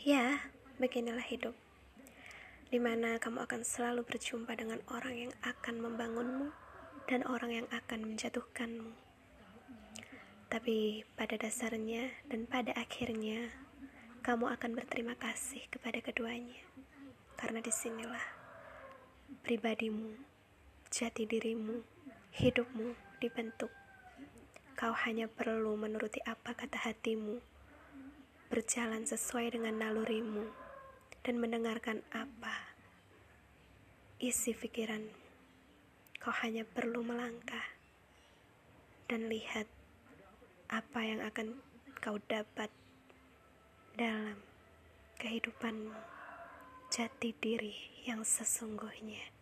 Ya, beginilah hidup. Di mana kamu akan selalu berjumpa dengan orang yang akan membangunmu dan orang yang akan menjatuhkanmu. Tapi pada dasarnya dan pada akhirnya, kamu akan berterima kasih kepada keduanya. Karena di sinilah pribadimu, jati dirimu, hidupmu dibentuk. Kau hanya perlu menuruti apa kata hatimu berjalan sesuai dengan nalurimu, dan mendengarkan apa isi pikiran. Kau hanya perlu melangkah dan lihat apa yang akan kau dapat dalam kehidupanmu, jati diri yang sesungguhnya.